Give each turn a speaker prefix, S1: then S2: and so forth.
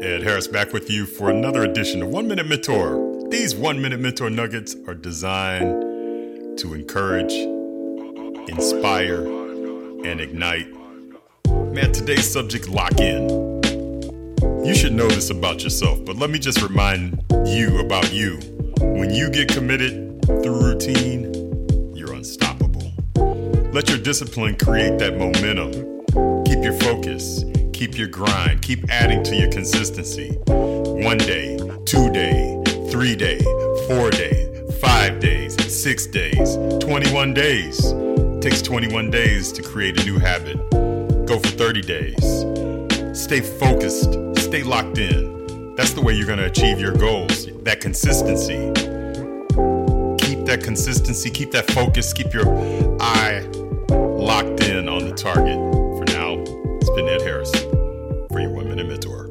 S1: Ed Harris back with you for another edition of One Minute Mentor. These One Minute Mentor nuggets are designed to encourage, inspire, and ignite. Man, today's subject lock in. You should know this about yourself, but let me just remind you about you. When you get committed through routine, you're unstoppable. Let your discipline create that momentum. Keep your focus, keep your grind, keep adding to your consistency. One day, two day, three day, four day, five days, six days, 21 days. It takes 21 days to create a new habit. Go for 30 days. Stay focused, stay locked in. That's the way you're going to achieve your goals. That consistency. Keep that consistency, keep that focus, keep your eye locked in on the target. Harris for your one minute mentor.